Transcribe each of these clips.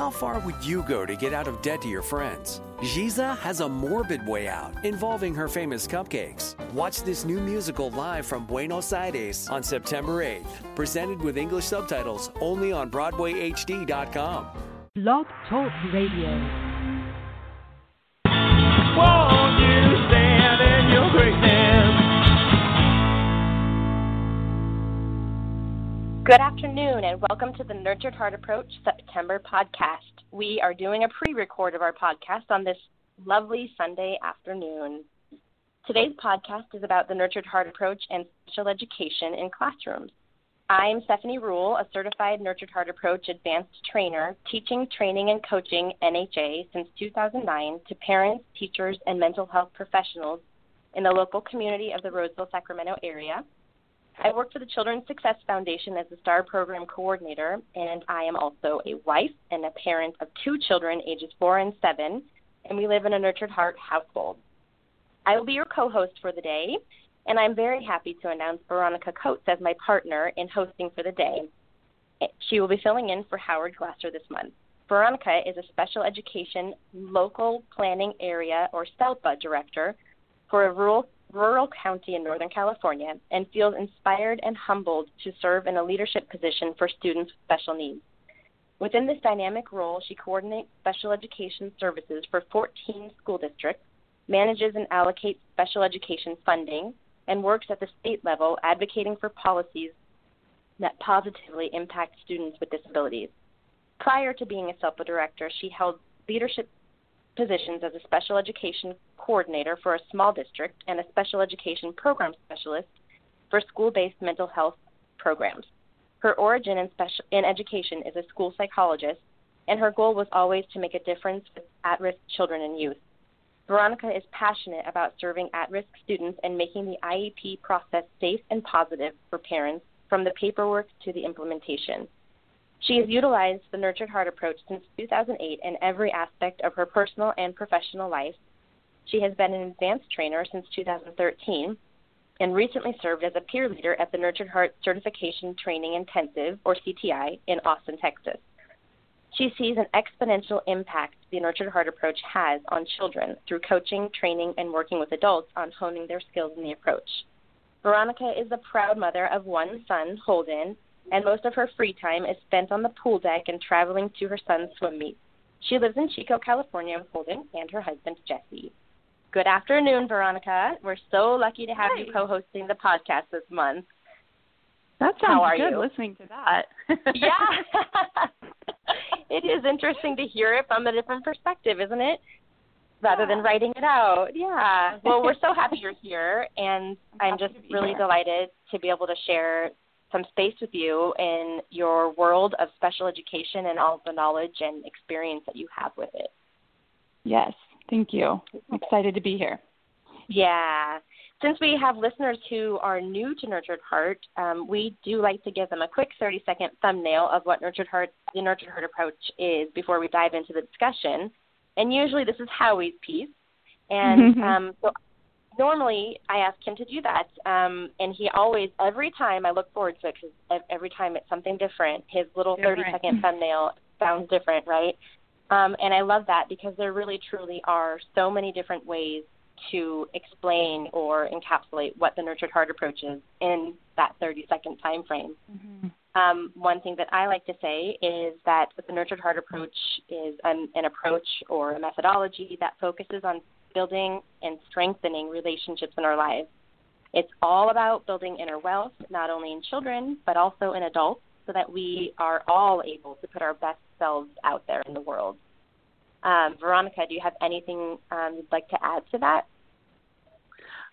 How far would you go to get out of debt to your friends? Giza has a morbid way out involving her famous cupcakes. Watch this new musical live from Buenos Aires on September 8th, presented with English subtitles only on BroadwayHD.com. Blog Talk Radio. Good afternoon, and welcome to the Nurtured Heart Approach September podcast. We are doing a pre record of our podcast on this lovely Sunday afternoon. Today's podcast is about the Nurtured Heart Approach and special education in classrooms. I'm Stephanie Rule, a certified Nurtured Heart Approach advanced trainer, teaching, training, and coaching NHA since 2009 to parents, teachers, and mental health professionals in the local community of the Roseville, Sacramento area. I work for the Children's Success Foundation as the STAR Program Coordinator, and I am also a wife and a parent of two children, ages four and seven, and we live in a Nurtured Heart household. I will be your co host for the day, and I'm very happy to announce Veronica Coates as my partner in hosting for the day. She will be filling in for Howard Glasser this month. Veronica is a special education local planning area or SELPA director for a rural rural county in Northern California and feels inspired and humbled to serve in a leadership position for students with special needs. Within this dynamic role, she coordinates special education services for 14 school districts, manages and allocates special education funding, and works at the state level advocating for policies that positively impact students with disabilities. Prior to being a SELPA director, she held leadership positions as a special education coordinator for a small district and a special education program specialist for school based mental health programs. Her origin in, special, in education is a school psychologist, and her goal was always to make a difference with at risk children and youth. Veronica is passionate about serving at risk students and making the IEP process safe and positive for parents from the paperwork to the implementation. She has utilized the Nurtured Heart approach since 2008 in every aspect of her personal and professional life. She has been an advanced trainer since 2013 and recently served as a peer leader at the Nurtured Heart Certification Training Intensive, or CTI, in Austin, Texas. She sees an exponential impact the Nurtured Heart approach has on children through coaching, training, and working with adults on honing their skills in the approach. Veronica is the proud mother of one son, Holden, and most of her free time is spent on the pool deck and traveling to her son's swim meets. She lives in Chico, California with Holden and her husband, Jesse. Good afternoon, Veronica. We're so lucky to have Hi. you co hosting the podcast this month. That sounds How are good you? listening to that. yeah. it is interesting to hear it from a different perspective, isn't it? Rather than writing it out. Yeah. Well, we're so happy you're here, and I'm I'm just really here. delighted to be able to share some space with you in your world of special education and all the knowledge and experience that you have with it. yes, thank you. I'm excited to be here. Yeah. Since we have listeners who are new to Nurtured Heart, um, we do like to give them a quick 30 second thumbnail of what Nurtured Heart, the Nurtured Heart approach is before we dive into the discussion. And usually this is Howie's piece. And um, so normally I ask him to do that. Um, and he always, every time I look forward to it because every time it's something different, his little 30 Different. second thumbnail sounds different, right? Um, and I love that because there really truly are so many different ways to explain or encapsulate what the nurtured heart approach is in that 30 second time frame. Um, one thing that I like to say is that the nurtured heart approach is an, an approach or a methodology that focuses on building and strengthening relationships in our lives. It's all about building inner wealth, not only in children, but also in adults, so that we are all able to put our best selves out there in the world. Um, Veronica, do you have anything um, you'd like to add to that?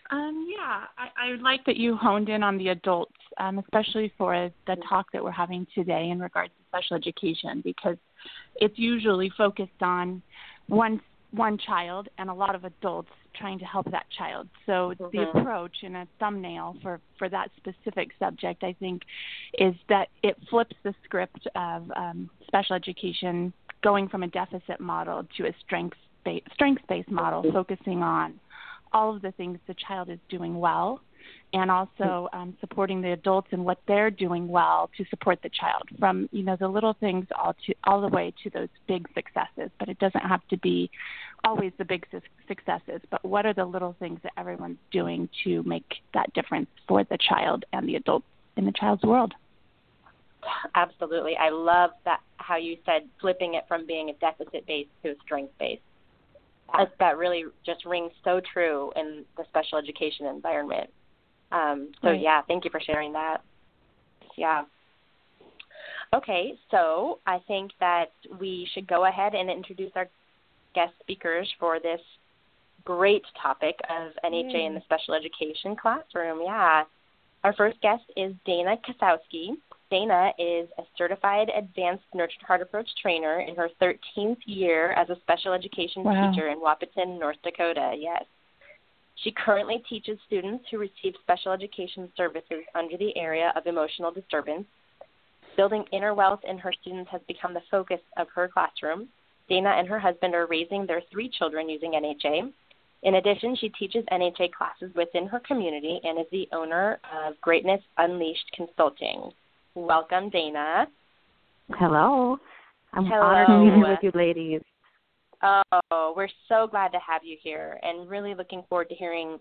Um, yeah, I, I like that you honed in on the adults, um, especially for the talk that we're having today in regards to special education, because it's usually focused on one one child and a lot of adults trying to help that child. So the Mhm. approach in a thumbnail for for that specific subject, I think, is that it flips the script of um, special education going from a deficit model to a strength strengths based model, focusing on all of the things the child is doing well and also um, supporting the adults and what they're doing well to support the child from you know the little things all to all the way to those big successes. But it doesn't have to be always the big su- successes but what are the little things that everyone's doing to make that difference for the child and the adult in the child's world? Absolutely. I love that how you said flipping it from being a deficit based to a strength based that really just rings so true in the special education environment um, so right. yeah, thank you for sharing that. Yeah. Okay, so I think that we should go ahead and introduce our guest speakers for this great topic of NHA mm. in the special education classroom. Yeah. Our first guest is Dana Kasowski. Dana is a certified advanced nurtured heart approach trainer in her 13th year as a special education wow. teacher in Wahpeton, North Dakota. Yes. She currently teaches students who receive special education services under the area of emotional disturbance. Building inner wealth in her students has become the focus of her classroom. Dana and her husband are raising their three children using NHA. In addition, she teaches NHA classes within her community and is the owner of Greatness Unleashed Consulting. Welcome, Dana. Hello. I'm Hello. honored to be here with you ladies. Oh, we're so glad to have you here and really looking forward to hearing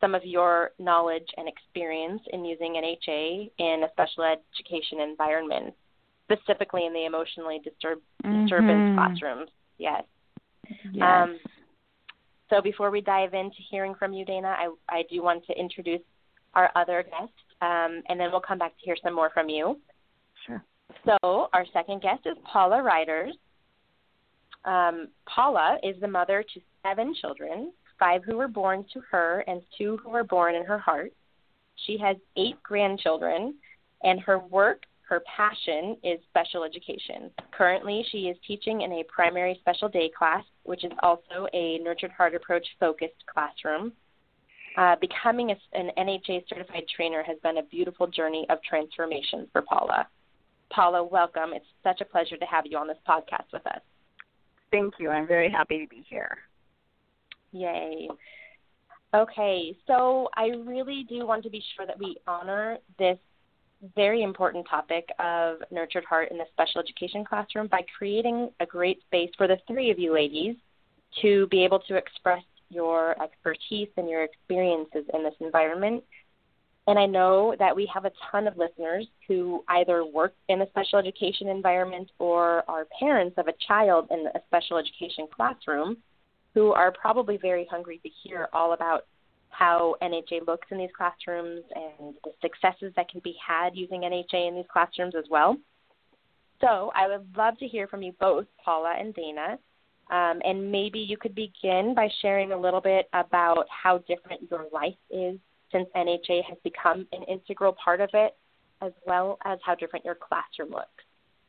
some of your knowledge and experience in using NHA in a special education environment, specifically in the emotionally disturb- mm-hmm. disturbance classrooms. Yes. yes. Um, so before we dive into hearing from you, Dana, I, I do want to introduce our other guest, um, and then we'll come back to hear some more from you. Sure. So our second guest is Paula Reiders. Um, Paula is the mother to seven children, five who were born to her and two who were born in her heart. She has eight grandchildren, and her work, her passion, is special education. Currently, she is teaching in a primary special day class, which is also a Nurtured Heart Approach focused classroom. Uh, becoming a, an NHA certified trainer has been a beautiful journey of transformation for Paula. Paula, welcome. It's such a pleasure to have you on this podcast with us. Thank you. I'm very happy to be here. Yay. Okay, so I really do want to be sure that we honor this very important topic of nurtured heart in the special education classroom by creating a great space for the three of you ladies to be able to express your expertise and your experiences in this environment and I know that we have a ton of listeners who either work in a special education environment or are parents of a child in a special education classroom who are probably very hungry to hear all about how NHA looks in these classrooms and the successes that can be had using NHA in these classrooms as well. So I would love to hear from you both, Paula and Dana. Um, and maybe you could begin by sharing a little bit about how different your life is since NHA has become an integral part of it, as well as how different your classroom looks.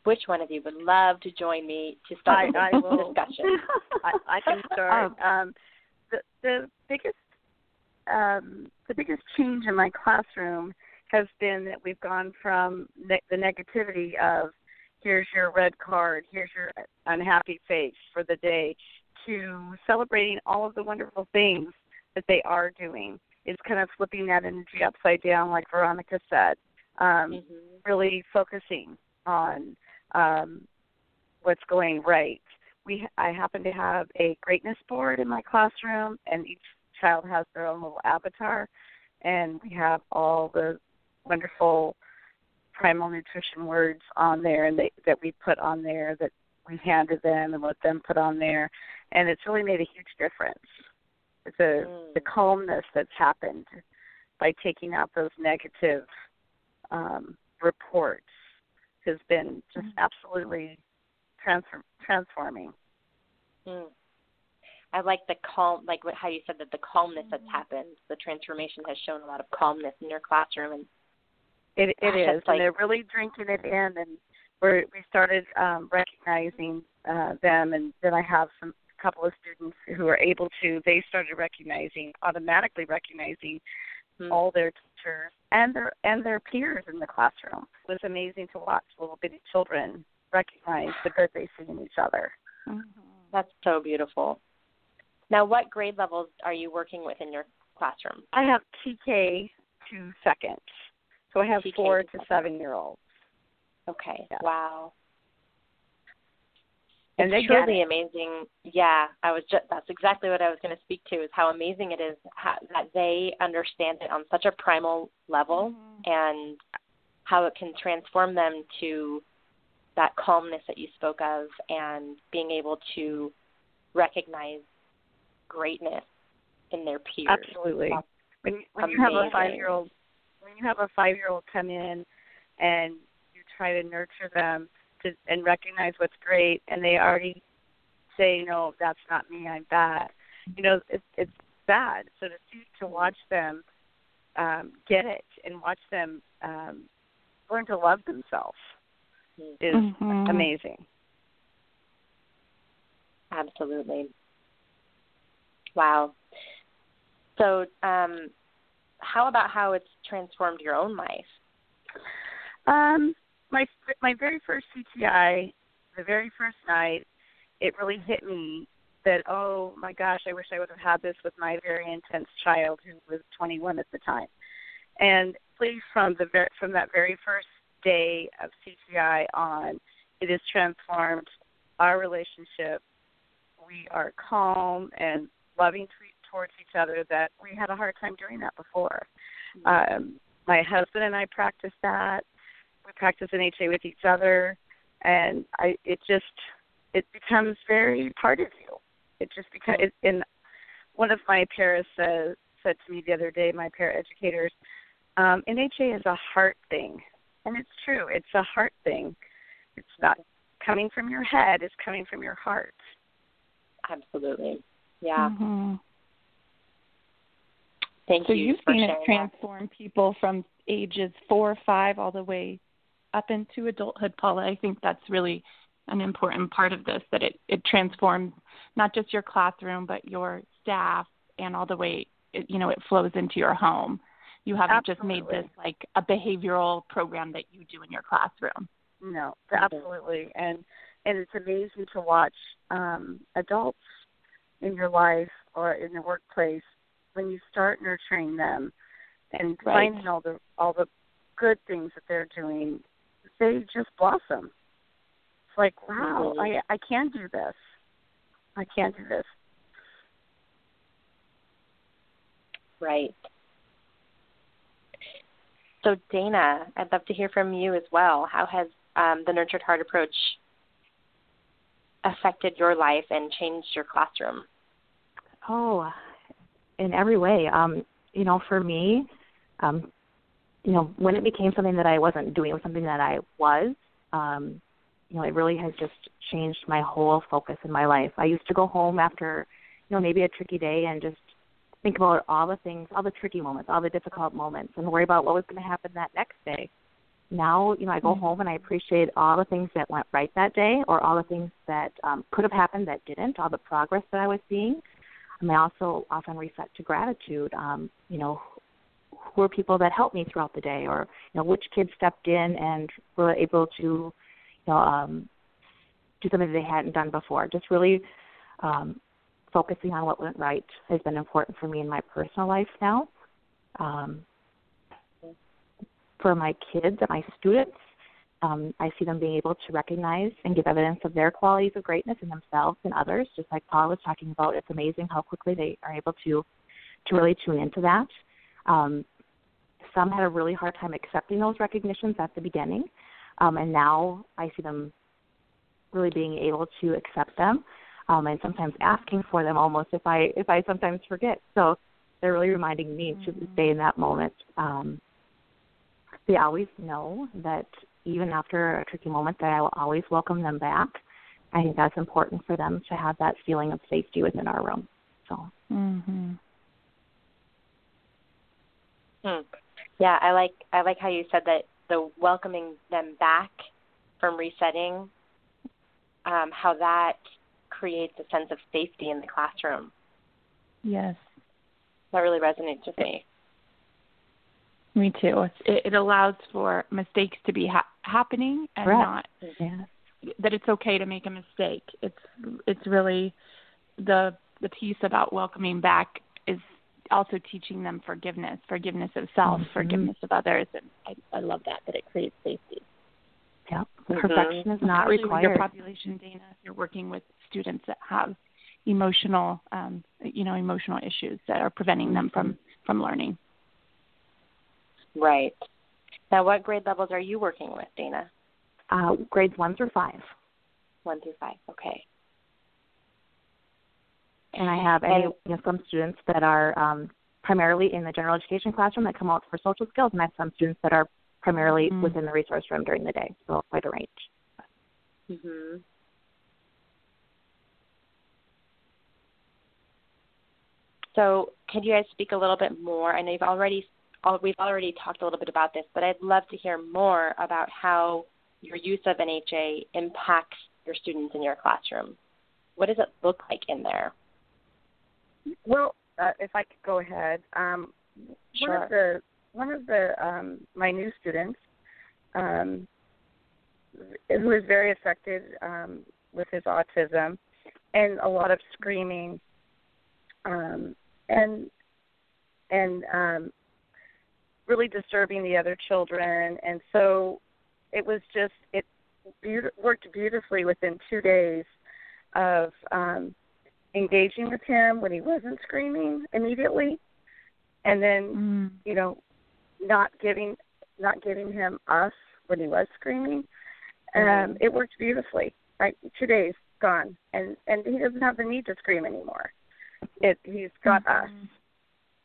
Which one of you would love to join me to start I, this I discussion? I, I can start. Um, um, the, the biggest um, the biggest change in my classroom has been that we've gone from ne- the negativity of here's your red card, here's your unhappy face for the day, to celebrating all of the wonderful things that they are doing is kind of flipping that energy upside down, like Veronica said. Um, mm-hmm. Really focusing on um, what's going right. We I happen to have a greatness board in my classroom, and each child has their own little avatar, and we have all the wonderful primal nutrition words on there, and they, that we put on there that we handed them and let them put on there, and it's really made a huge difference the mm. the calmness that's happened by taking out those negative um, reports has been just mm. absolutely transform, transforming. Mm. I like the calm, like what, how you said that the calmness that's mm-hmm. happened. The transformation has shown a lot of calmness in your classroom, and it it gosh, is, like, and they're really drinking it in. And we're we started um, recognizing uh, them, and then I have some couple of students who are able to, they started recognizing, automatically recognizing mm-hmm. all their teachers and their and their peers in the classroom. It was amazing to watch little bitty children recognize the good they see in each other. Mm-hmm. That's so beautiful. Now, what grade levels are you working with in your classroom? I have TK two seconds. So I have TK four to seven year olds. Okay. Yeah. Wow. And it's truly amazing. Yeah, I was just that's exactly what I was going to speak to is how amazing it is how, that they understand it on such a primal level Mm-hmm. and how it can transform them to that calmness that you spoke of and being able to recognize greatness in their peers. Absolutely. That's When when you have a five year old when you have a five year old come in and you try to nurture them to and recognize what's great and they already say, No, that's not me, I'm bad. You know, it's it's bad. So to see to watch them um, get it and watch them um, learn to love themselves is Mhm. amazing. Absolutely. Wow. So, um, how about how it's transformed your own life? Um, my my very first CTI, the very first night, it really hit me that oh my gosh, I wish I would have had this with my very intense child who was 21 at the time. And please, from the ver- from that very first day of CTI on, it has transformed our relationship. We are calm and loving to, towards each other. That we had a hard time doing that before. Um, my husband and I practice that. We practice NHA with each other, and I it just it becomes very part of you. It just becomes. It, and one of my paras said said to me the other day, my para educators, um, NHA is a heart thing, and it's true. It's a heart thing. It's not coming from your head. It's coming from your heart. Absolutely. Yeah. Mhm. Thank So you So you've for seen it sharing that. transform people from ages four or five all the way up into adulthood, Paula. I think that's really an important part of this that it, it transforms not just your classroom but your staff and all the way it, you know it flows into your home. You haven't just made this like a behavioral program that you do in your classroom. No, absolutely, and and it's amazing to watch um, adults in your life or in the workplace when you start nurturing them and Right. finding all the all the good things that they're doing. They just blossom. It's like, wow, Mhm. I I can do this. I can do this. Right. So, Dana, I'd love to hear from you as well. How has um, the Nurtured Heart approach affected your life and changed your classroom? Oh, in every way. Um, you know, for me, um, you know, when it became something that I wasn't doing, it was something that I was. Um, you know, it really has just changed my whole focus in my life. I used to go home after, you know, maybe a tricky day and just think about all the things, all the tricky moments, all the difficult moments, and worry about what was going to happen that next day. Now, you know, I go home and I appreciate all the things that went right that day, or all the things that um, could have happened that didn't, all the progress that I was seeing. And I also often reset to gratitude. Um, you know, who are people that helped me throughout the day, or you know, which kids stepped in and were able to, you know, um, do something that they hadn't done before. Just really um, focusing on what went right has been important for me in my personal life now. Um, for my kids and my students, um, I see them being able to recognize and give evidence of their qualities of greatness in themselves and others. Just like Paul was talking about, it's amazing how quickly they are able to to really tune into that. Um, some had a really hard time accepting those recognitions at the beginning, um, and now I see them really being able to accept them, um, and sometimes asking for them almost if I if I sometimes forget. So they're really reminding me to stay in that moment. Um, they always know that even after a tricky moment that I will always welcome them back. I think that's important for them to have that feeling of safety within our room. So Mm-hmm. Hmm. Yeah, I like I like how you said that the welcoming them back from resetting, um, how that creates a sense of safety in the classroom. Yes. That really resonates with me. Me too. It's, it, it allows for mistakes to be ha- happening and not yeah. that it's okay to make a mistake. It's it's really the the piece about welcoming back also teaching them forgiveness, forgiveness of self, mm-hmm. forgiveness of others, and I, I love that that it creates safety. Yeah, mm-hmm. perfection is not required. Your population, Dana, if you're working with students that have emotional, um, you know, emotional issues that are preventing them from from learning. Right. Now, what grade levels are you working with, Dana? Uh, grades one through five. One through five. Okay. And I have any, you know, some students that are um, primarily in the general education classroom that come out for social skills, and I have some students that are primarily mm-hmm. within the resource room during the day. So quite a range. Mhm. So, could you guys speak a little bit more? I know you've already we've already talked a little bit about this, but I'd love to hear more about how your use of NHA impacts your students in your classroom. What does it look like in there? Well, uh, if I could go ahead, um, sure. one of the one of the um, my new students, um, who is very affected um, with his autism, and a lot of screaming, um, and and um, really disturbing the other children, and so it was just it be- worked beautifully within two days of um, engaging with him when he wasn't screaming immediately, and then mm. you know not giving not giving him us when he was screaming. Um, it worked beautifully. Right, two days gone, and and he doesn't have the need to scream anymore. It he's got mm-hmm. us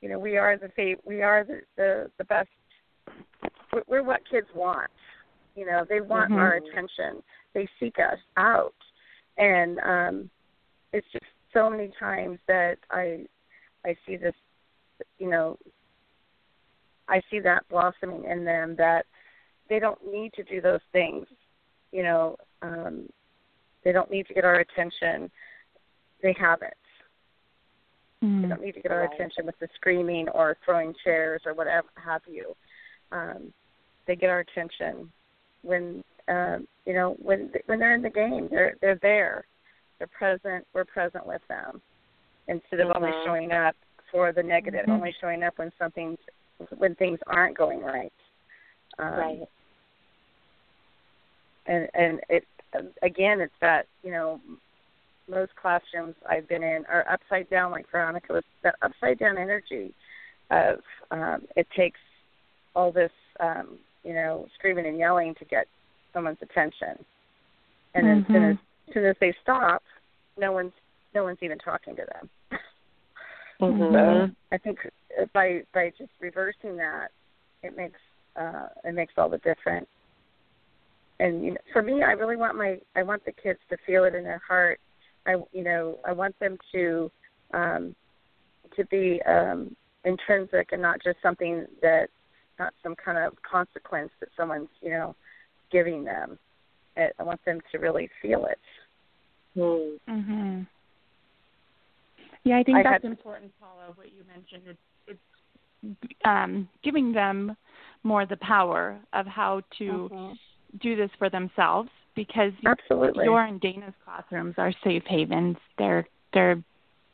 you know we are the fav- we are the the, the best we're, we're what kids want you know they want mm-hmm. our attention they seek us out and um it's just so many times that i i see this you know i see that blossoming in them that they don't need to do those things you know um they don't need to get our attention they have it Mm. They don't need to get our right. attention with the screaming or throwing chairs or whatever have you. Um, they get our attention when um, you know when when they're in the game. They're they're there. They're present. We're present with them instead of mm-hmm. only showing up for the negative, mm-hmm. only showing up when something when things aren't going right. Um, right. And and it again, it's that you know most classrooms I've been in are upside down, like Veronica was that upside down energy of um, it takes all this, um, you know, screaming and yelling to get someone's attention, and then mm-hmm. as, soon as, as soon as they stop, no one's no one's even talking to them. Mm-hmm. So I think by by just reversing that, it makes uh, it makes all the difference. And you know, for me, I really want my I want the kids to feel it in their heart I you know I want them to um, to be um, intrinsic and not just something that not some kind of consequence that someone's you know giving them. I want them to really feel it. Mhm. Yeah, I think I that's had, important, Paula. What you mentioned, it's, it's um, giving them more the power of how to mm-hmm. do this for themselves because Absolutely. your and Dana's classrooms are safe havens. They're they're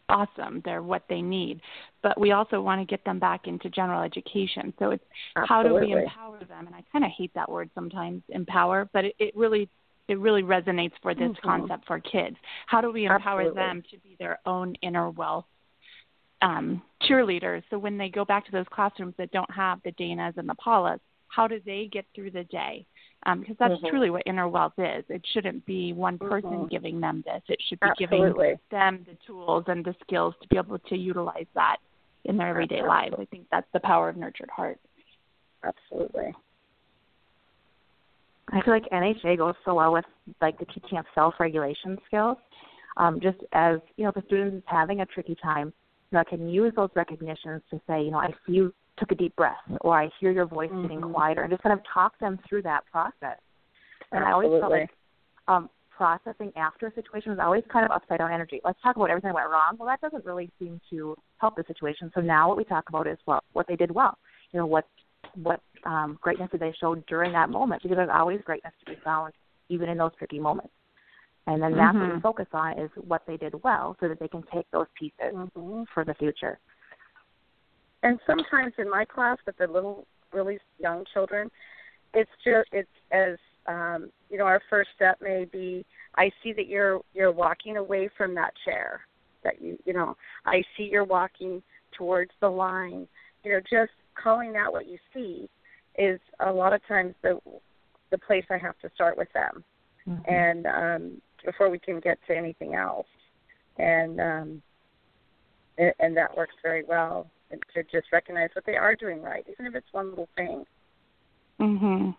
awesome. They're what they need. But we also want to get them back into general education. So it's Absolutely. how do we empower them? And I kind of hate that word sometimes, empower, but it, it really it really resonates for this mm-hmm. concept for kids. How do we empower Absolutely. them to be their own inner wealth um, cheerleaders? So when they go back to those classrooms that don't have the Danas and the Paulas, how do they get through the day? Um, because that's mm-hmm. truly what inner wealth is. It shouldn't be one person mm-hmm. giving them this. It should be Absolutely. giving them the tools and the skills to be able to utilize that in their everyday Absolutely. lives. I think that's the power of nurtured heart. Absolutely. I feel like NHA goes so well with like the teaching of self-regulation skills. Um, just as you know, if a student is having a tricky time, you know, I can use those recognitions to say, you know, I see you took a deep breath, or I hear your voice mm-hmm. getting quieter, and just kind of talk them through that process. And Absolutely. I always felt like um, processing after a situation was always kind of upside down energy. Let's talk about everything that went wrong. Well, that doesn't really seem to help the situation. So now what we talk about is well, what they did well. You know, what what um, greatness did they show during that moment? Because there's always greatness to be found, even in those tricky moments. And then that's Mm-hmm. what we focus on is what they did well, so that they can take those pieces Mm-hmm. for the future. and sometimes in my class with the little really young children, it's just it's as um, you know our first step may be I see that you're you're walking away from that chair that you you know I see you're walking towards the line you know just calling out what you see is a lot of times the the place I have to start with them mm-hmm. and um before we can get to anything else and um and, and that works very well and to just recognize what they are doing right even if it's one little thing mhm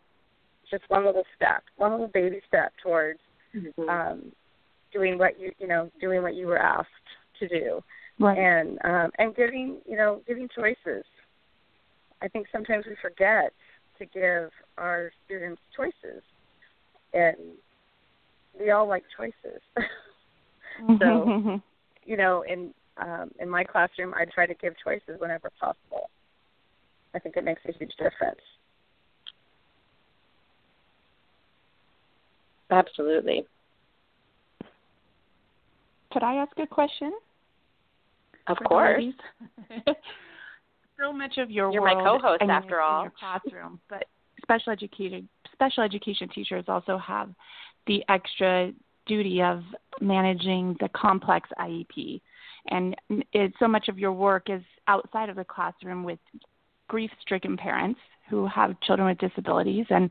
just one little step one little baby step towards mm-hmm. um doing what you you know doing what you were asked to do right. and um and giving you know giving choices i think sometimes we forget to give our students choices. And we all like choices. So you know in um in my classroom i try to give choices whenever possible. I think it makes a huge difference. Absolutely. Could i ask a question? Of course. so much of your You're world my co-host after all. In your classroom, but special education special education teachers also have the extra duty of managing the complex IEP. And it, so much of your work is outside of the classroom with grief stricken parents who have children with disabilities and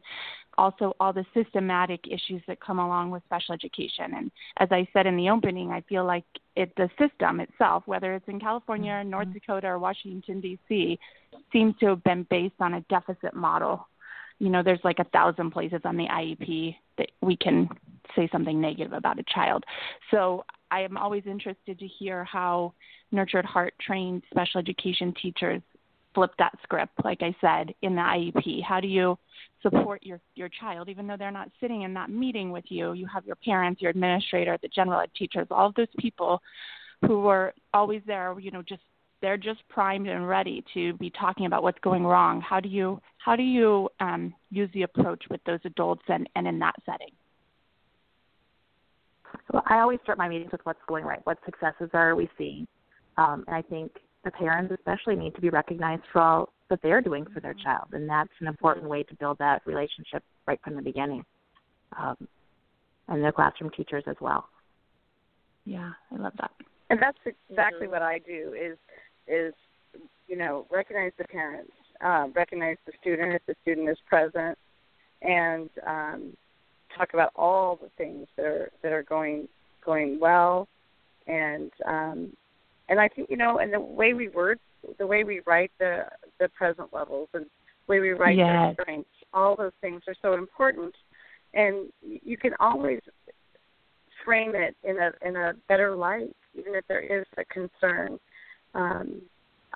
also all the systematic issues that come along with special education. And as I said in the opening, I feel like it, the system itself, whether it's in California, mm-hmm. North Dakota, or Washington, D.C., seems to have been based on a deficit model. You know, there's like a thousand places on the IEP that we can say something negative about a child. So I am always interested to hear how Nurtured Heart trained special education teachers flip that script, like I said, in the IEP? How do you support your, your child, even though they're not sitting in that meeting with you? You have your parents, your administrator, the general ed teachers, all of those people who are always there, you know, just they're just primed and ready to be talking about what's going wrong. How do you how do you um, use the approach with those adults and, and in that setting? Well, I always start my meetings with what's going right. What successes are we seeing? Um, and I think the parents especially need to be recognized for all that they're doing for their child, and that's an important way to build that relationship right from the beginning, um, and the classroom teachers as well. Yeah, I love that. And that's exactly what I do is is you know recognize the parents, uh, recognize the student if the student is present, and um, talk about all the things that are that are going going well, and um, and I think you know, and the way we word, the way we write the the present levels, and the way we write yes. the strengths, all those things are so important. And you can always frame it in a in a better light, even if there is a concern. Um,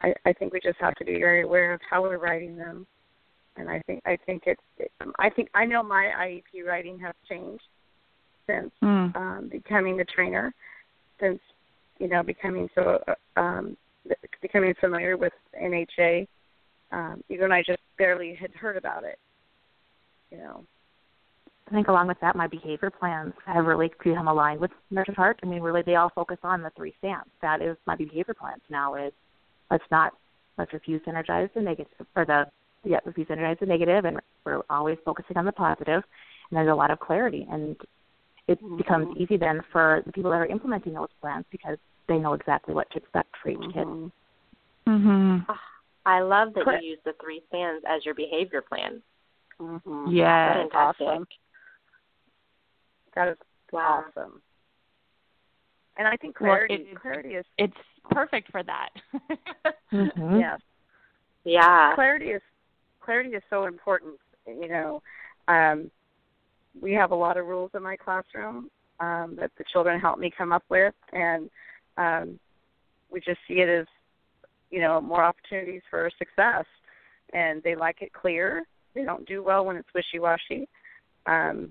I, I think we just have to be very aware of how we're writing them, and I think I think it's it, I think I know my IEP writing has changed since mm. um, becoming the trainer, since you know, becoming so uh, um, becoming familiar with NHA. Um, even and I just barely had heard about it. You know. I think along with that, my behavior plans have really become aligned with Nurtured Heart. I mean, really, they all focus on the three stands. That is my behavior plans now. Is let's not let's refuse to energize the negative or the yeah refuse to energize the negative, and we're always focusing on the positive. And there's a lot of clarity, and it mm-hmm. becomes easy then for the people that are implementing those plans because they know exactly what to expect for each mm-hmm. kid. Mhm. I love that you use the three stands as your behavior plan. Mm-hmm. Yeah, fantastic. Awesome. That is wow. awesome. And I think clarity well, it, clarity is it's perfect for that. mm-hmm. Yes. Yeah. Clarity is clarity is so important. You know, um, we have a lot of rules in my classroom um, that the children help me come up with, and um, we just see it as you know more opportunities for success. And they like it clear. They don't do well when it's wishy washy um,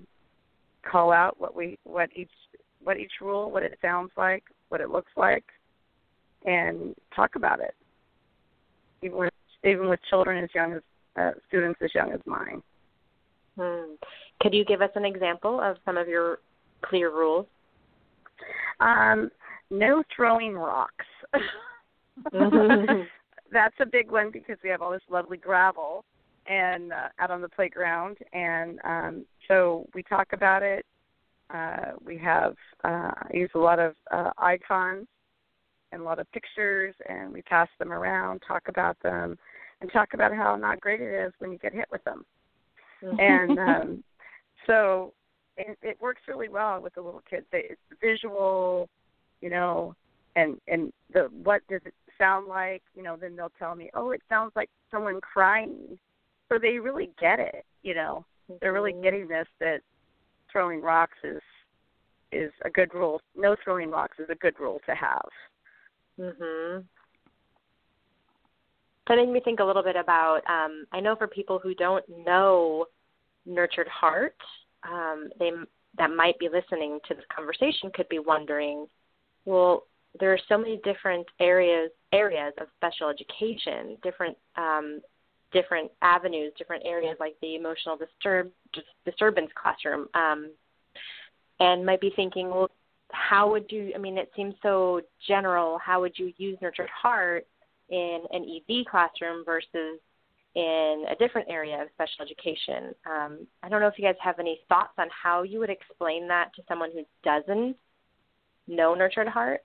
call out what we what each what each rule what it sounds like what it looks like and talk about it. Even with even with children as young as uh, students as young as mine. Hmm. Could you give us an example of some of your clear rules um, no throwing rocks. that's a big one because we have all this lovely gravel and uh, out on the playground, and um, so we talk about it. Uh, we have uh, I use a lot of uh, icons and a lot of pictures, and we pass them around, talk about them, and talk about how not great it is when you get hit with them. and um, so it, it works really well with the little kids. They, It's visual, you know, and and the what does it sound like? You know, then they'll tell me, oh, it sounds like someone crying. So they really get it. You know, they're really mm-hmm. getting this that throwing rocks is is a good rule. No throwing rocks is a good rule to have. Mhm. That made me think a little bit about. Um, I know for people who don't know nurtured heart, um, they that might be listening to this conversation could be wondering, well, there are so many different areas areas of special education, different um, different avenues, different areas like the emotional disturb disturbance classroom, um, and might be thinking, well, how would you? I mean, it seems so general. How would you use nurtured heart in an ED classroom versus in a different area of special education? Um, I don't know if you guys have any thoughts on how you would explain that to someone who doesn't know nurtured heart.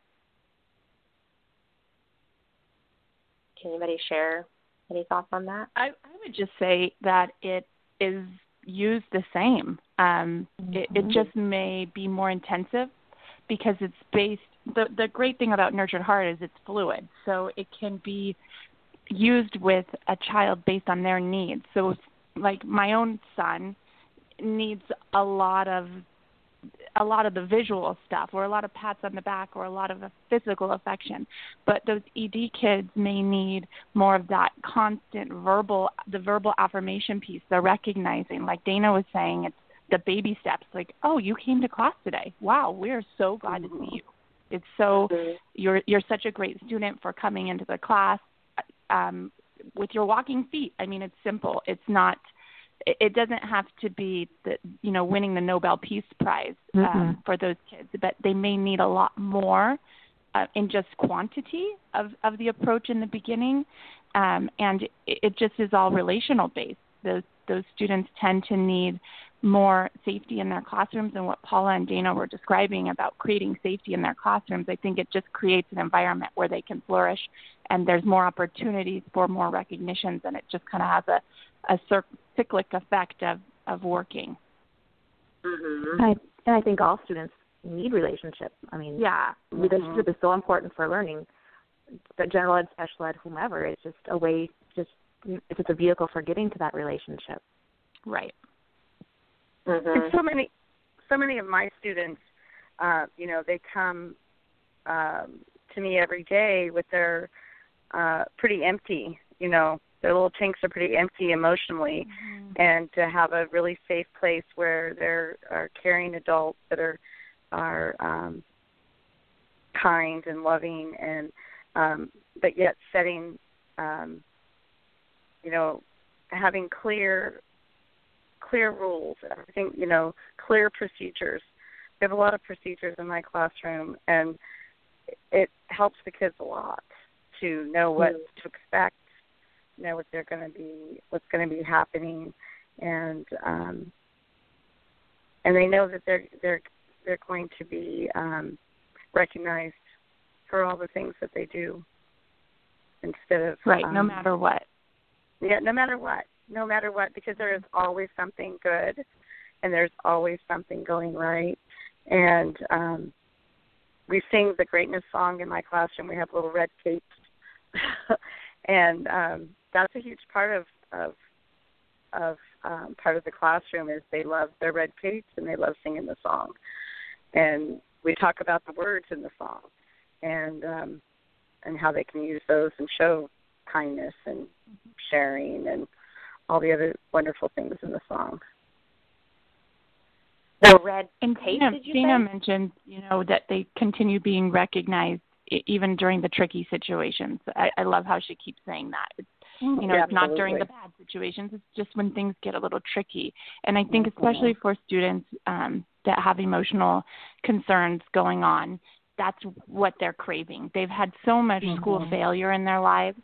Can anybody share any thoughts on that? I, I would just say that it is used the same. Um, mm-hmm. it, it just may be more intensive because it's based. The the great thing about Nurtured Heart is it's fluid, so it can be used with a child based on their needs. So, like my own son needs a lot of a lot of the visual stuff or a lot of pats on the back or a lot of physical affection. But those ed kids may need more of that constant verbal the verbal affirmation piece the recognizing. Like dana was saying it's the baby steps. Like oh you came to class today. Wow we're so glad to see mm-hmm. you. It's so mm-hmm. you're you're such a great student for coming into the class um with your walking feet i mean it's simple it's not it doesn't have to be the you know winning the Nobel Peace Prize um, mm-hmm. for those kids, but they may need a lot more uh, in just quantity of of the approach in the beginning, um, and it, it just is all relational based. Those those students tend to need more safety in their classrooms and what Paula and Dana were describing about creating safety in their classrooms, I think it just creates an environment where they can flourish and there's more opportunities for more recognitions and it just kind of has a, a cyclic effect of, of working. Mm-hmm. I, and I think all students need relationships. I mean, yeah, relationship mm-hmm. is so important for learning. The general ed, special ed, whomever, it's just a way, just it's just a vehicle for getting to that relationship. Right. Mm-hmm. And so many, so many of my students, uh, you know, they come um, to me every day with their uh, pretty empty, you know, their little tanks are pretty empty emotionally mm-hmm. and to have a really safe place where there are caring adults that are are um kind and loving and um but yet setting um you know having clear clear rules everything you know clear procedures we have a lot of procedures in my classroom and it helps the kids a lot to know what mm-hmm. to expect know what they're going to be, what's going to be happening, and um, and they know that they're they're they're going to be um, recognized for all the things that they do instead of right, um, no matter what. Yeah, no matter what, no matter what, because there is always something good, and there's always something going right, and um, we sing the greatness song in my classroom. We have little red capes, and um, that's a huge part of of of um, part of the classroom is they love their red capes and they love singing the song, and we talk about the words in the song, and um, and how they can use those and show kindness and sharing and all the other wonderful things in the song. The red and Tina, Tina mentioned, you know, that they continue being recognized even during the tricky situations. I, I love how she keeps saying that. It's Mm-hmm. You know, yeah, it's not during the bad situations. It's just when things get a little tricky. And I think mm-hmm. especially for students um, that have emotional concerns going on, that's what they're craving. They've had so much mm-hmm. school failure in their lives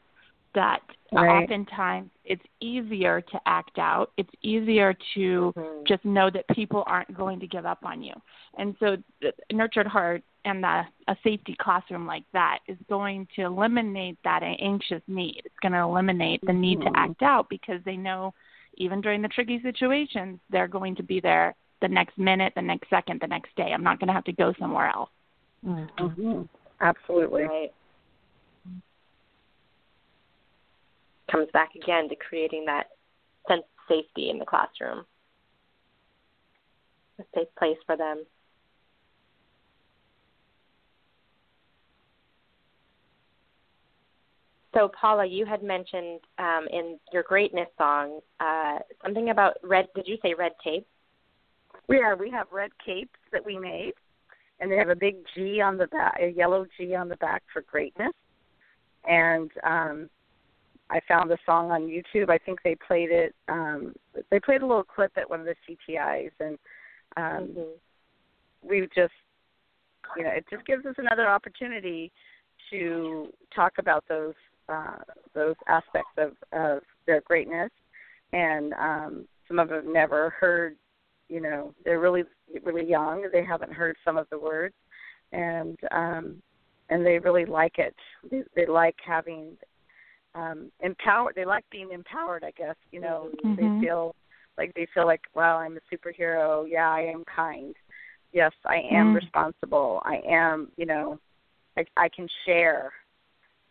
that right. oftentimes it's easier to act out. It's easier to Mhm. just know that people aren't going to give up on you. And so, the nurtured heart and the, a safety classroom like that is going to eliminate that anxious need. It's going to eliminate the need to Mhm. act out because they know even during the tricky situations, they're going to be there the next minute, the next second, the next day. I'm not going to have to go somewhere else. Mm-hmm. hmm Absolutely. Right. Comes back again to creating that sense of safety in the classroom. A safe place for them. So, Paula, you had mentioned um, in your greatness song uh, something about red. Did you say red tape? Yeah, we have red capes that we made, and they have a big G on the back, a yellow G on the back for greatness. And um, I found the song on YouTube. I think they played it. Um, they played a little clip at one of the CTIs, and um, Mm-hmm. we just, you know, it just gives us another opportunity to talk about those uh, those aspects of, of their greatness. And um, some of them never heard, you know, they're really really young. They haven't heard some of the words, and um, and they really like it. They, they like having um, empowered. They like being empowered. I guess you know Mhm. they feel like they feel like, wow, I'm a superhero. Yeah, I am kind. Yes, I am Mm. responsible. I am, you know, I, I can share.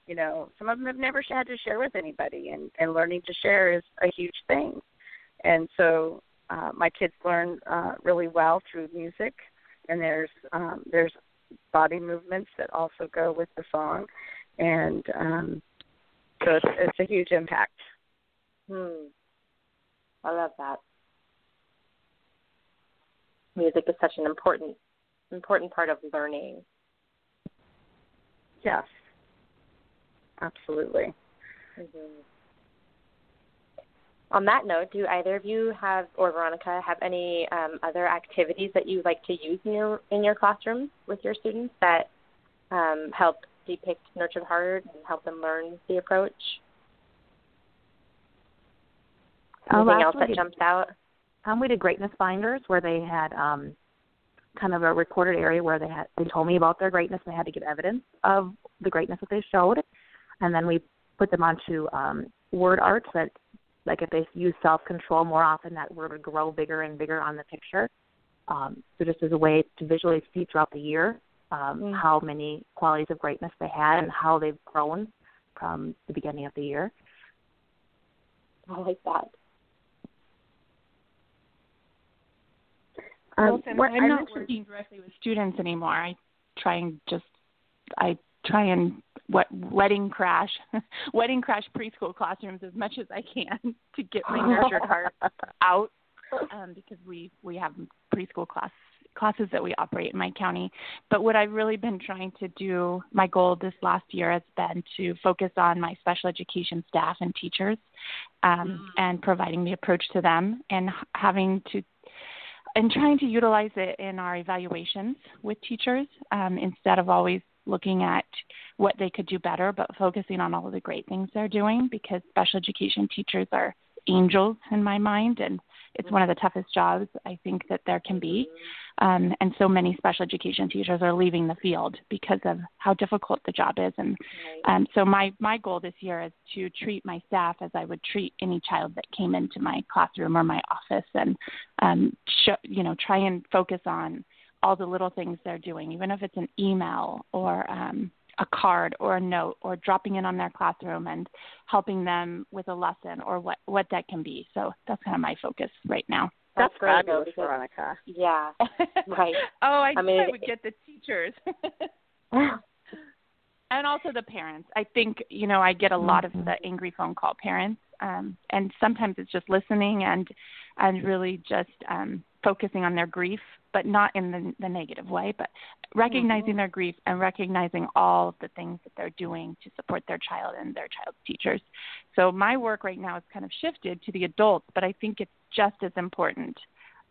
You know, some of them have never had to share with anybody, and and learning to share is a huge thing. And so uh, my kids learn uh, really well through music, and there's um, there's body movements that also go with the song, and um, so it's, it's a huge impact. Hmm. I love that. Music is such an important important part of learning. Yes, absolutely. Mm-hmm. On that note, do either of you have, or Veronica, have any um, other activities that you like to use in your in your classroom with your students that um, help depict Nurtured Heart and help them learn the approach? Oh, Anything else that jumps out? Um, we did greatness finders where they had um, kind of a recorded area where they had they told me about their greatness. and They had to give evidence of the greatness that they showed, and then we put them onto um, word arts that, like if they use self control more often, that word would grow bigger and bigger on the picture. Um, so just as a way to visually see throughout the year um, Mm. how many qualities of greatness they had and how they've grown from the beginning of the year. I like that. Um, Wilson, what I'm I not mentioned- working directly with students anymore. I try and just I try and what wedding crash wedding crash preschool classrooms as much as I can to get my nurtured heart out um, because we we have preschool class classes that we operate in my county. But what I've really been trying to do, my goal this last year has been to focus on my special education staff and teachers, um, and providing the approach to them, and having to and trying to utilize it in our evaluations with teachers um, instead of always looking at what they could do better, but focusing on all of the great things they're doing because special education teachers are angels in my mind, and it's one of the toughest jobs I think that there can be. Um, and so many special education teachers are leaving the field because of how difficult the job is. And um, so my my goal this year is to treat my staff as I would treat any child that came into my classroom or my office, and um, show, you know try and focus on all the little things they're doing, even if it's an email or um, a card or a note or dropping in on their classroom and helping them with a lesson or what what that can be. So that's kind of my focus right now. That's great, though, fabulous, Veronica. Yeah, right. oh, I, I mean, I would get the teachers. and also the parents. I think you know I get a lot of the angry phone call parents, um, and sometimes it's just listening and and really just um, focusing on their grief, but not in the, the negative way, but recognizing their grief and recognizing all of the things that they're doing to support their child and their child's teachers. So my work right now is kind of shifted to the adults, but I think it's just as important,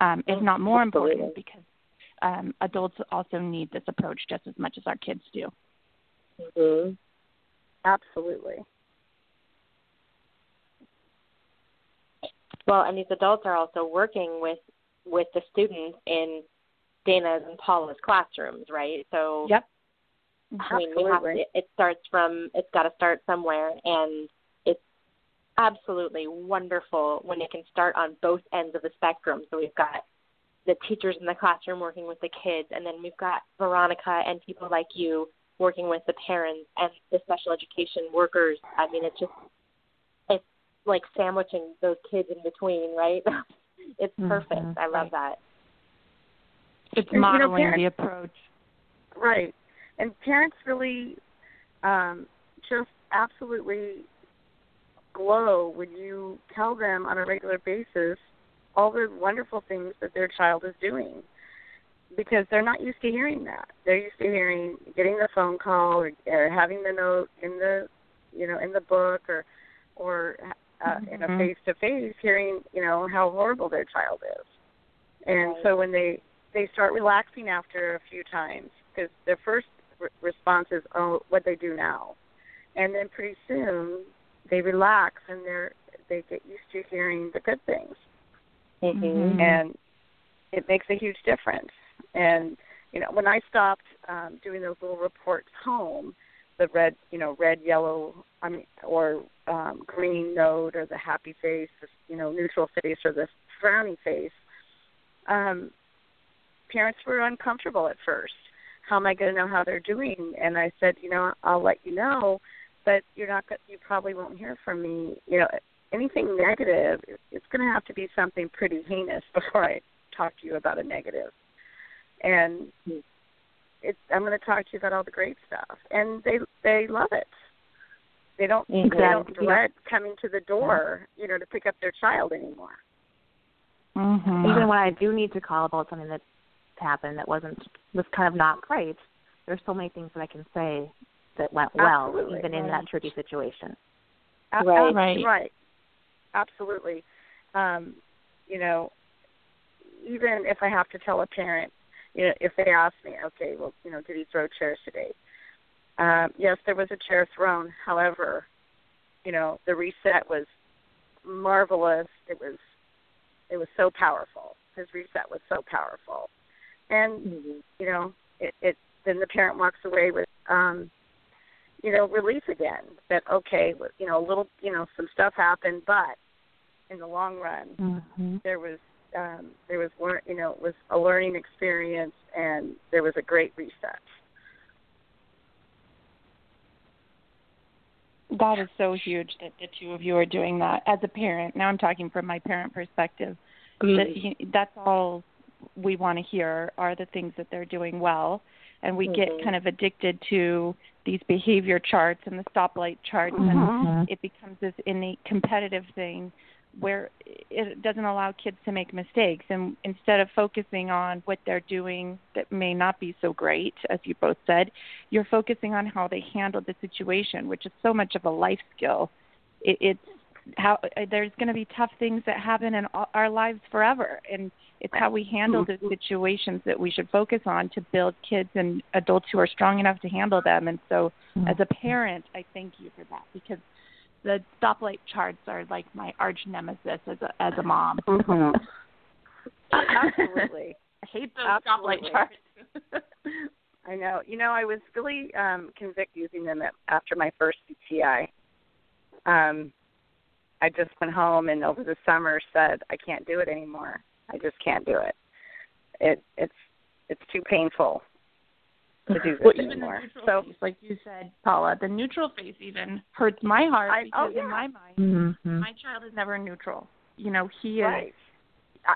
um, if not more important, because um, adults also need this approach just as much as our kids do. hmm Absolutely. Well, and these adults are also working with with the students in Dana's and Paula's classrooms, right? So yep. I mean, we have to, it starts from it's got to start somewhere, and it's absolutely wonderful when it can start on both ends of the spectrum. So we've got the teachers in the classroom working with the kids, and then we've got Veronica and people like you working with the parents and the special education workers. I mean, it's just it's like sandwiching those kids in between, right? it's perfect. Mm-hmm. I love that. It's modeling you know, parents, the approach. Right and parents really um, just absolutely glow when you tell them on a regular basis all the wonderful things that their child is doing because they're not used to hearing that. They're used to hearing getting the phone call or, or having the note in the you know in the book or or uh, mm-hmm. in a face to face hearing you know how horrible their child is. And right. so when they they start relaxing after a few times because their first re- response is, "Oh, what they do now," and then pretty soon they relax and they're they get used to hearing the good things, mm-hmm. and it makes a huge difference. And you know, when I stopped um, doing those little reports home, the red, you know, red, yellow, I mean, or um, green note, or the happy face, you know, neutral face, or the frowny face. Um, parents were uncomfortable at first, how am I going to know how they're doing? And I said, you know, I'll let you know, but you're not. You probably won't hear from me. You know, anything negative, it's going to have to be something pretty heinous before I talk to you about a negative. And it's, I'm going to talk to you about all the great stuff, and they they love it. They don't exactly. they don't dread coming to the door, you know, to pick up their child anymore. Mm-hmm. Even when I do need to call about something that happened that wasn't was kind of not great, there's so many things that I can say that went well, Absolutely. even right. in that tricky situation. right, right, right. Absolutely. Um, you know, even if I have to tell a parent, you know, if they ask me, okay, well, you know, did he throw chairs today? Um, yes, there was a chair thrown. However, you know, the reset was marvelous. It was, it was so powerful. His reset was so powerful and mm-hmm. you know it, it then the parent walks away with um you know relief again that okay you know a little you know some stuff happened but in the long run mm-hmm. there was um there was learn you know it was a learning experience and there was a great reset that is so huge that the two of you are doing that as a parent now i'm talking from my parent perspective mm-hmm. that that's all we want to hear are the things that they're doing well and we mm-hmm. get kind of addicted to these behavior charts and the stoplight charts mm-hmm. and it becomes this innate competitive thing where it doesn't allow kids to make mistakes. And instead of focusing on what they're doing that may not be so great as you both said you're focusing on how they handled the situation which is so much of a life skill. It, it's how there's going to be tough things that happen in our lives forever. And it's how we handle the situations that we should focus on to build kids and adults who are strong enough to handle them. And so, mm-hmm. as a parent, I thank you for that because the stoplight charts are like my arch nemesis as a as a mom. Mm-hmm. Absolutely, I hate those Absolutely. stoplight charts. I know. You know, I was really um convicted using them at, after my first CTI. Um, I just went home and over the summer said I can't do it anymore. I just can't do it. It it's it's too painful to do this well, anymore. Even the so, face, like you said, Paula, the neutral face even hurts my heart I, because oh, yeah. in my mind, mm-hmm. my child is never neutral. You know, he is. Right.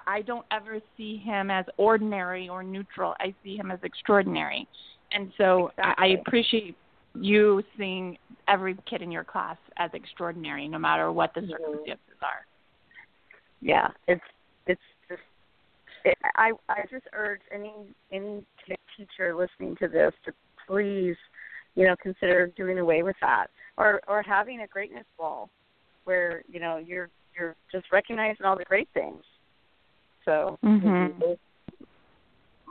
I don't ever see him as ordinary or neutral. I see him as extraordinary, and so exactly. I appreciate you seeing every kid in your class as extraordinary, no matter what the mm-hmm. circumstances are. Yeah, it's it's just it, I I just urge any any teacher listening to this to please, you know, consider doing away with that or or having a greatness wall where you know you're you're just recognizing all the great things. So. Mm-hmm.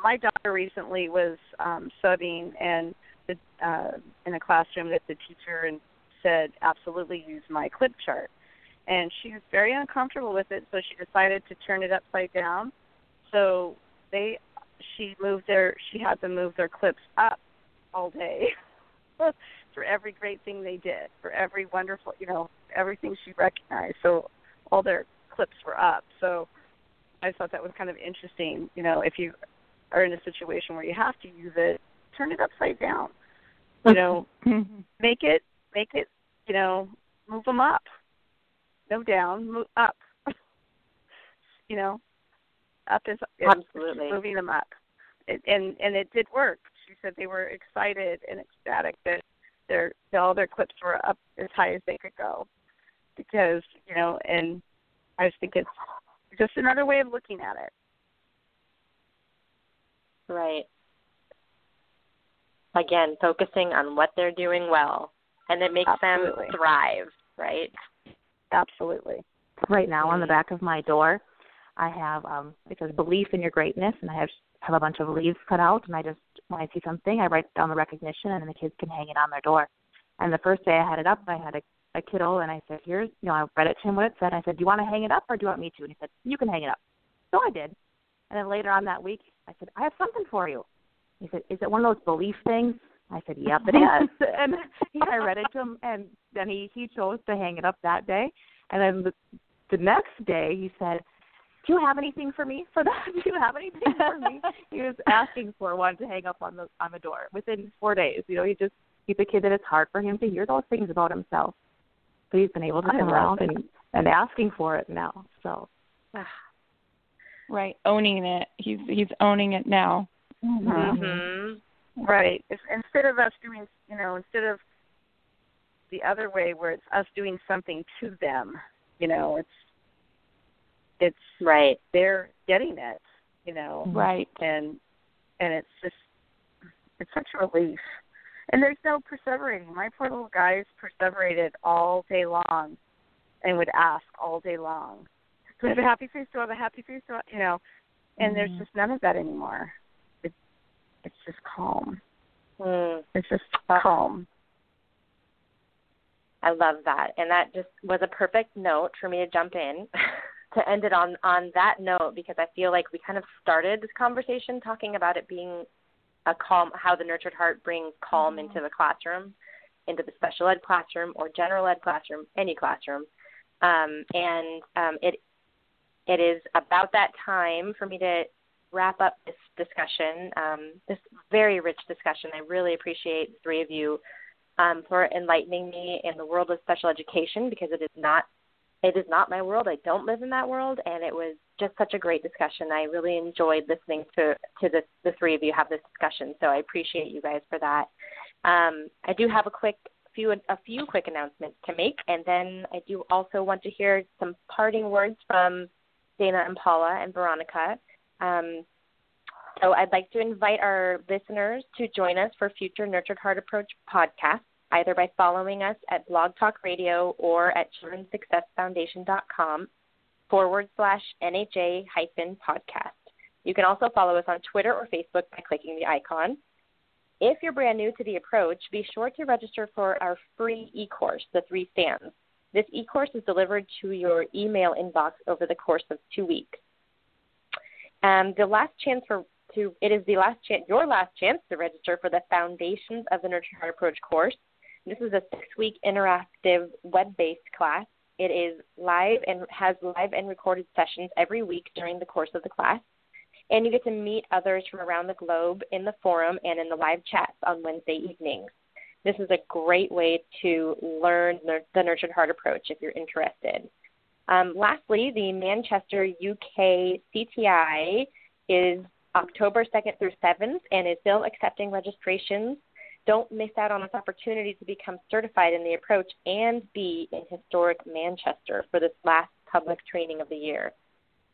My daughter recently was um, subbing, and the, uh, in a classroom that the teacher and said absolutely use my clip chart and she was very uncomfortable with it, so she decided to turn it upside down. So they, she moved their, she had them move their clips up all day for every great thing they did, for every wonderful, you know, everything she recognized. So all their clips were up. So I thought that was kind of interesting. You know, if you are in a situation where you have to use it, turn it upside down. You know, make it, make it, you know, move them up no down, move up. you know, up is absolutely moving them up, it, and and it did work. She said they were excited and ecstatic that their that all their clips were up as high as they could go, because you know, and I just think it's just another way of looking at it. Right. Again, focusing on what they're doing well, and it makes Absolutely. them thrive, right? Absolutely. Right now on the mm-hmm. back of my door, I have um it says belief in your greatness, and I have have a bunch of leaves cut out, and I just when I see something, I write down the recognition, and then the kids can hang it on their door. And the first day I had it up, I had a, a kiddo, and I said, "Here's," you know, I read it to him what it said. I said, "Do you want to hang it up, or do you want me to?" And he said, "You can hang it up." So I did. And then later on that week, I said, "I have something for you." He said, "Is it one of those belief things?" I said, "Yep, it is." and I read it to him, and then he he chose to hang it up that day. And then the, the next day, he said, "Do you have anything for me for that? Do you have anything for me?" he was asking for one to hang up on the on the door within four days. You know, he just he's a kid that it's hard for him to hear those things about himself. But he's been able to I come around that. and and asking for it now. So Right, owning it. He's he's owning it now. Mhm. Right. If, instead of us doing, you know, instead of the other way where it's us doing something to them, you know, it's it's Right. they're getting it, you know, Right. and and it's just it's such a relief. And there's no perseverating. My poor little guys perseverated all day long and would ask all day long. Do I have a happy face? Do I have a happy face? Do I, you know, and there's just none of that anymore. It, it's just calm. Mm. It's just calm. I love that. And that just was a perfect note for me to jump in to end it on on that note because I feel like we kind of started this conversation talking about it being a calm how the nurtured heart brings calm into the classroom, into the special ed classroom or general ed classroom, any classroom. Um, and um, it it is about that time for me to wrap up this discussion, um, this very rich discussion. I really appreciate the three of you um, for enlightening me in the world of special education because it is not it is not my world. I don't live in that world, and it was just such a great discussion. I really enjoyed listening to to the the three of you have this discussion. So I appreciate you guys for that. Um, I do have a quick few a few quick announcements to make, and then I do also want to hear some parting words from Dana and Paula and Veronica. Um, so I'd like to invite our listeners to join us for future Nurtured Heart Approach podcasts, either by following us at Blog Talk Radio or at childrensuccessfoundation.com forward slash NHA hyphen podcast. You can also follow us on Twitter or Facebook by clicking the icon. If you're brand new to the approach, be sure to register for our free e course, The Three Stands. This e course is delivered to your email inbox over the course of two weeks. Um, the last chance for to it is the last chance your last chance to register for the Foundations of the Nurtured Heart Approach course. This is a six week interactive web based class. It is live and has live and recorded sessions every week during the course of the class. And you get to meet others from around the globe in the forum and in the live chats on Wednesday evenings. This is a great way to learn the Nurtured Heart approach if you're interested. Um, lastly, the Manchester UK CTI is October 2nd through 7th and is still accepting registrations. Don't miss out on this opportunity to become certified in the approach and be in historic Manchester for this last public training of the year.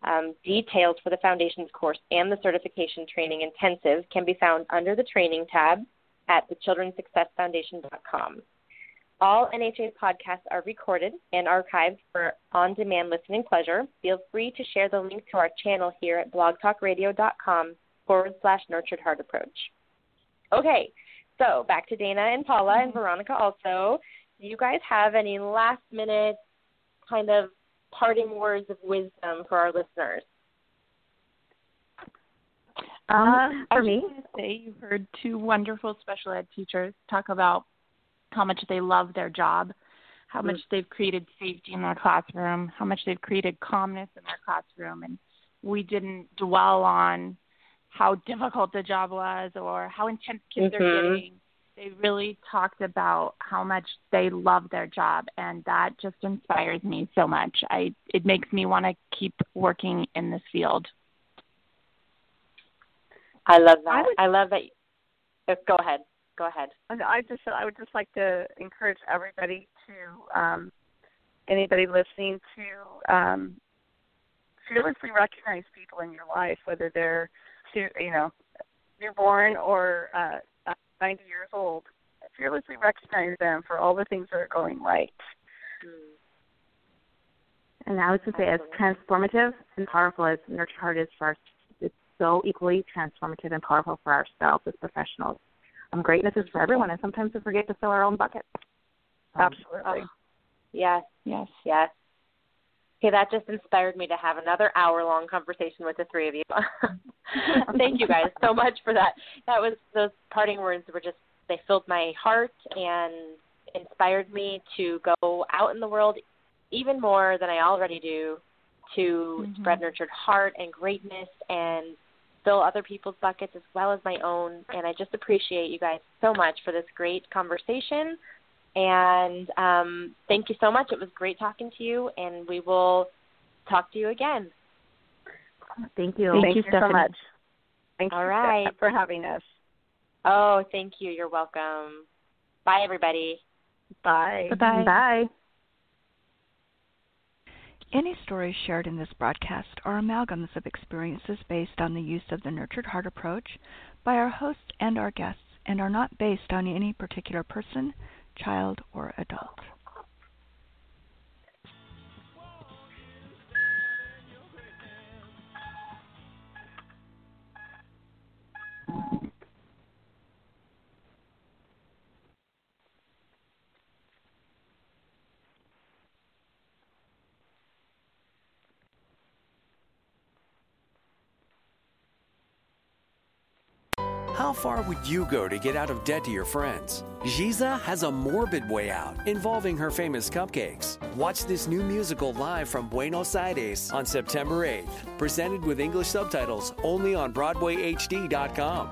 Um, details for the Foundations course and the certification training intensive can be found under the training tab at thechildrensuccessfoundation.com. All NHA podcasts are recorded and archived for on demand listening pleasure. Feel free to share the link to our channel here at blogtalkradio.com forward slash nurtured heart approach. Okay, so back to Dana and Paula and Veronica also. Do you guys have any last minute kind of parting words of wisdom for our listeners? Um, for me, say you heard two wonderful special ed teachers talk about how much they love their job, how much mm-hmm. they've created safety in their classroom, how much they've created calmness in their classroom, and we didn't dwell on how difficult the job was or how intense kids mm-hmm. are getting. They really talked about how much they love their job, and that just inspires me so much. I it makes me want to keep working in this field. I love that. I, would, I love that. Uh, go ahead. Go ahead. I just I would just like to encourage everybody to um, anybody listening to um, fearlessly recognize people in your life, whether they're you know newborn or uh, 90 years old. Fearlessly recognize them for all the things that are going right. And I would just say, as transformative and powerful as Nurture Heart is for us, it's so equally transformative and powerful for ourselves as professionals. Um, greatness is for everyone, and sometimes we forget to fill our own bucket. Um, Absolutely. Oh, yes, yes, yes. Okay, that just inspired me to have another hour long conversation with the three of you. Thank you guys so much for that. That was those parting words were just they filled my heart and inspired me to go out in the world even more than I already do to mm-hmm. spread nurtured heart and greatness and fill other people's buckets as well as my own. And I just appreciate you guys so much for this great conversation. And um, thank you so much. It was great talking to you, and we will talk to you again. Thank you. Thank, thank you, you so much. Thank All you right. for having us. Oh, thank you. You're welcome. Bye, everybody. Bye. Bye-bye. Bye. Any stories shared in this broadcast are amalgams of experiences based on the use of the Nurtured Heart approach by our hosts and our guests and are not based on any particular person, child, or adult. How far would you go to get out of debt to your friends? Giza has a morbid way out involving her famous cupcakes. Watch this new musical live from Buenos Aires on September 8th, presented with English subtitles only on BroadwayHD.com.